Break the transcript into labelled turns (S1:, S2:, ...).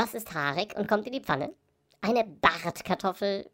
S1: Was ist haarig und kommt in die Pfanne? Eine Bartkartoffel